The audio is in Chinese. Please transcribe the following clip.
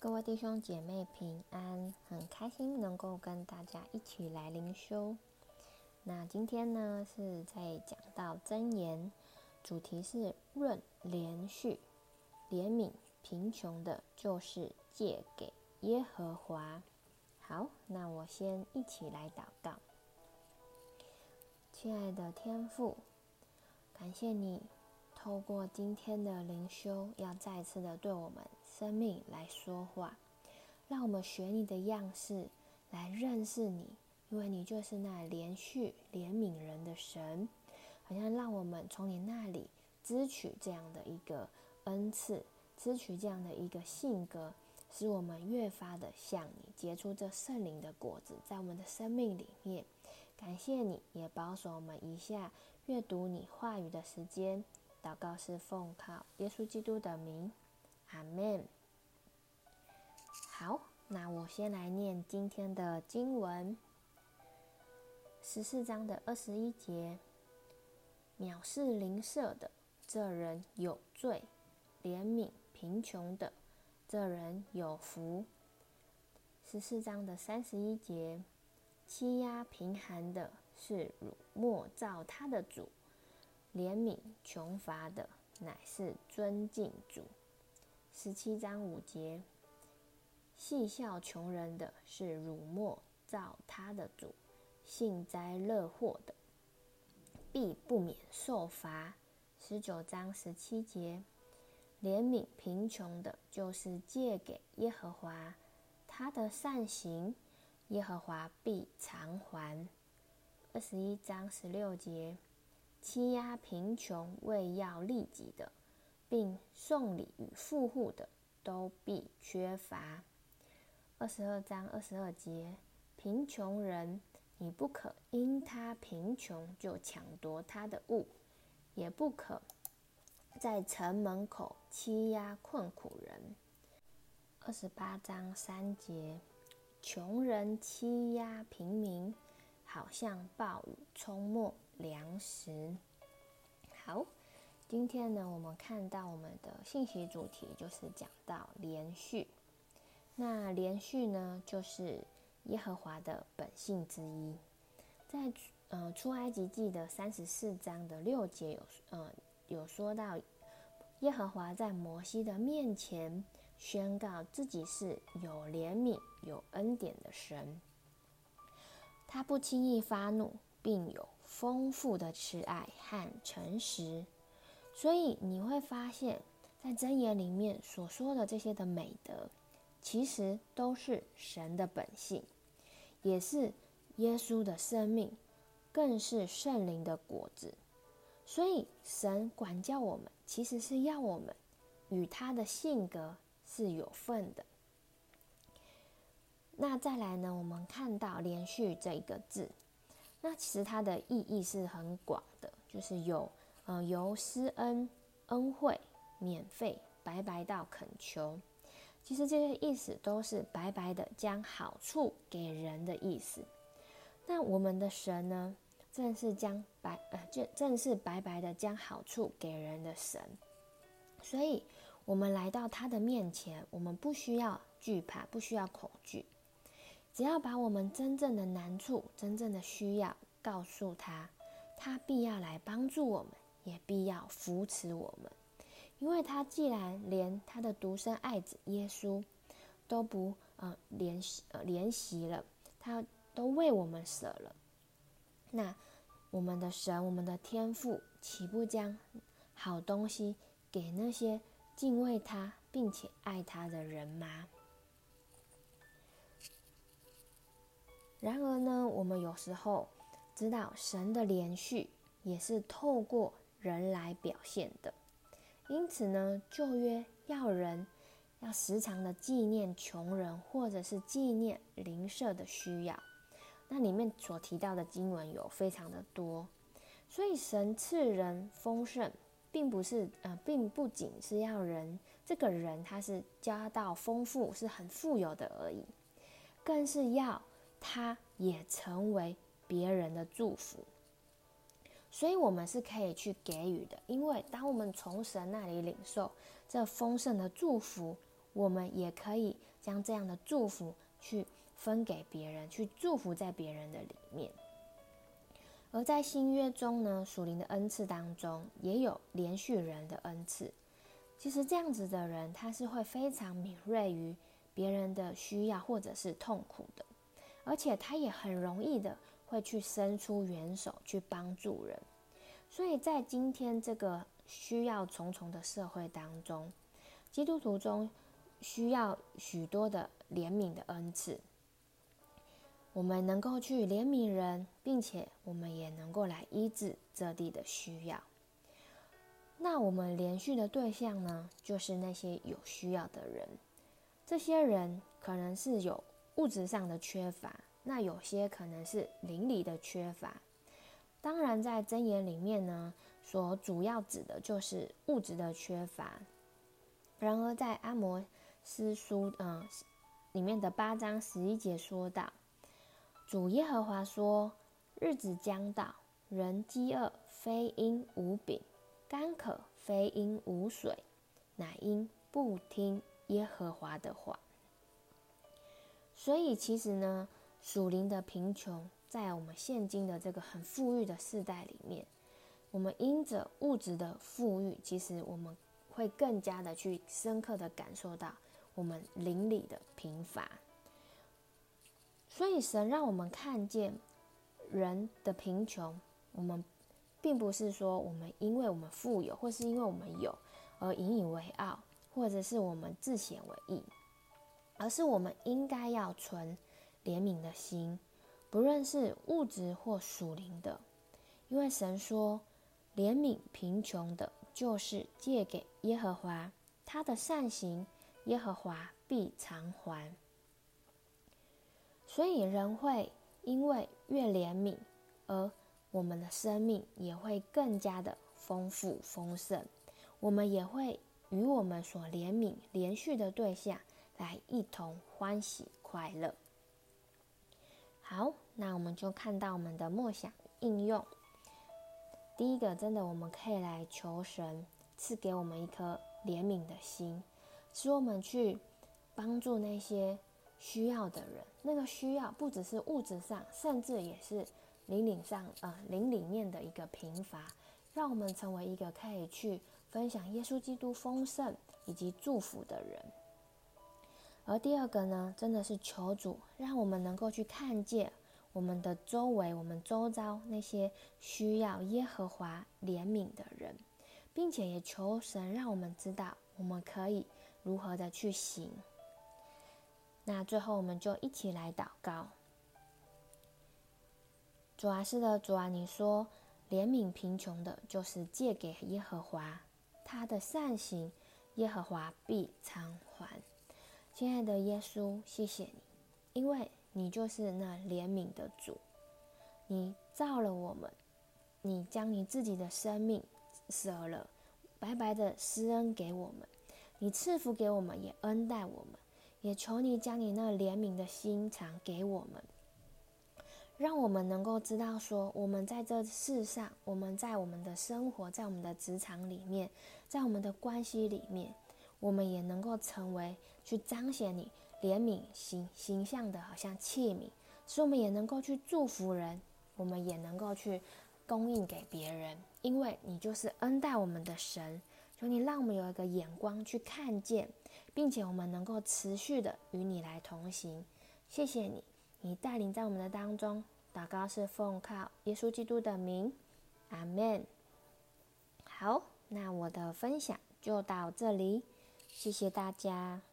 各位弟兄姐妹平安，很开心能够跟大家一起来灵修。那今天呢是在讲到箴言，主题是论连续，怜悯贫穷的，就是借给耶和华。好，那我先一起来祷告。亲爱的天父，感谢你透过今天的灵修，要再次的对我们生命来说话，让我们学你的样式来认识你，因为你就是那连续、怜悯人的神，好像让我们从你那里支取这样的一个恩赐，支取这样的一个性格，使我们越发的像你，结出这圣灵的果子，在我们的生命里面。感谢你，也保守我们一下阅读你话语的时间。祷告是奉靠耶稣基督的名。阿门。好，那我先来念今天的经文，十四章的二十一节：藐视邻舍的，这人有罪；怜悯贫穷的，这人有福。十四章的三十一节：欺压贫寒的，是辱没造他的主；怜悯穷乏的，乃是尊敬主。十七章五节，戏笑穷人的，是辱没造他的主；幸灾乐祸的，必不免受罚。十九章十七节，怜悯贫穷的，就是借给耶和华他的善行，耶和华必偿还。二十一章十六节，欺压贫穷为要利己的。并送礼与富户的，都必缺乏。二十二章二十二节，贫穷人，你不可因他贫穷就抢夺他的物，也不可在城门口欺压困苦人。二十八章三节，穷人欺压平民，好像暴雨冲没粮食。好。今天呢，我们看到我们的信息主题就是讲到连续。那连续呢，就是耶和华的本性之一。在呃出埃及记的三十四章的六节有呃有说到，耶和华在摩西的面前宣告自己是有怜悯、有恩典的神。他不轻易发怒，并有丰富的慈爱和诚实。所以你会发现，在箴言里面所说的这些的美德，其实都是神的本性，也是耶稣的生命，更是圣灵的果子。所以神管教我们，其实是要我们与他的性格是有份的。那再来呢，我们看到“连续”这一个字，那其实它的意义是很广的，就是有。呃，由施恩、恩惠、免费、白白到恳求，其实这些意思都是白白的将好处给人的意思。那我们的神呢，正是将白呃，正正是白白的将好处给人的神。所以，我们来到他的面前，我们不需要惧怕，不需要恐惧，只要把我们真正的难处、真正的需要告诉他，他必要来帮助我们。也必要扶持我们，因为他既然连他的独生爱子耶稣都不呃怜惜呃怜惜了，他都为我们舍了，那我们的神，我们的天父，岂不将好东西给那些敬畏他并且爱他的人吗？然而呢，我们有时候知道神的怜恤也是透过。人来表现的，因此呢，旧约要人要时常的纪念穷人，或者是纪念邻舍的需要。那里面所提到的经文有非常的多，所以神赐人丰盛，并不是呃，并不仅是要人这个人他是家道丰富，是很富有的而已，更是要他也成为别人的祝福。所以，我们是可以去给予的，因为当我们从神那里领受这丰盛的祝福，我们也可以将这样的祝福去分给别人，去祝福在别人的里面。而在新约中呢，属灵的恩赐当中也有连续人的恩赐。其实这样子的人，他是会非常敏锐于别人的需要或者是痛苦的，而且他也很容易的会去伸出援手去帮助人。所以在今天这个需要重重的社会当中，基督徒中需要许多的怜悯的恩赐。我们能够去怜悯人，并且我们也能够来医治这地的需要。那我们怜恤的对象呢，就是那些有需要的人。这些人可能是有物质上的缺乏，那有些可能是灵里的缺乏。当然，在箴言里面呢，所主要指的就是物质的缺乏。然而，在阿摩司书嗯里面的八章十一节说道。主耶和华说：“日子将到，人饥饿非因无饼，干渴非因无水，乃因不听耶和华的话。”所以，其实呢，属灵的贫穷，在我们现今的这个很富裕的世代里面，我们因着物质的富裕，其实我们会更加的去深刻的感受到我们灵里的贫乏。所以，神让我们看见人的贫穷。我们并不是说我们因为我们富有，或是因为我们有而引以为傲，或者是我们自显为意，而是我们应该要存怜悯的心，不论是物质或属灵的。因为神说，怜悯贫穷的，就是借给耶和华，他的善行，耶和华必偿还。所以人会因为越怜悯，而我们的生命也会更加的丰富丰盛。我们也会与我们所怜悯、怜恤的对象来一同欢喜快乐。好，那我们就看到我们的默想应用。第一个，真的我们可以来求神赐给我们一颗怜悯的心，使我们去帮助那些。需要的人，那个需要不只是物质上，甚至也是灵里上，呃，灵里面的一个贫乏，让我们成为一个可以去分享耶稣基督丰盛以及祝福的人。而第二个呢，真的是求主让我们能够去看见我们的周围、我们周遭那些需要耶和华怜悯的人，并且也求神让我们知道我们可以如何的去行。那最后，我们就一起来祷告。主啊，是的，主啊，你说怜悯贫穷的，就是借给耶和华，他的善行，耶和华必偿还。亲爱的耶稣，谢谢你，因为你就是那怜悯的主。你造了我们，你将你自己的生命舍了，白白的施恩给我们，你赐福给我们，也恩待我们。也求你将你那怜悯的心肠给我们，让我们能够知道说，我们在这世上，我们在我们的生活，在我们的职场里面，在我们的关系里面，我们也能够成为去彰显你怜悯形形象的，好像器皿，使我们也能够去祝福人，我们也能够去供应给别人，因为你就是恩待我们的神。求你让我们有一个眼光去看见。并且我们能够持续的与你来同行，谢谢你，你带领在我们的当中。祷告是奉靠耶稣基督的名，阿门。好，那我的分享就到这里，谢谢大家。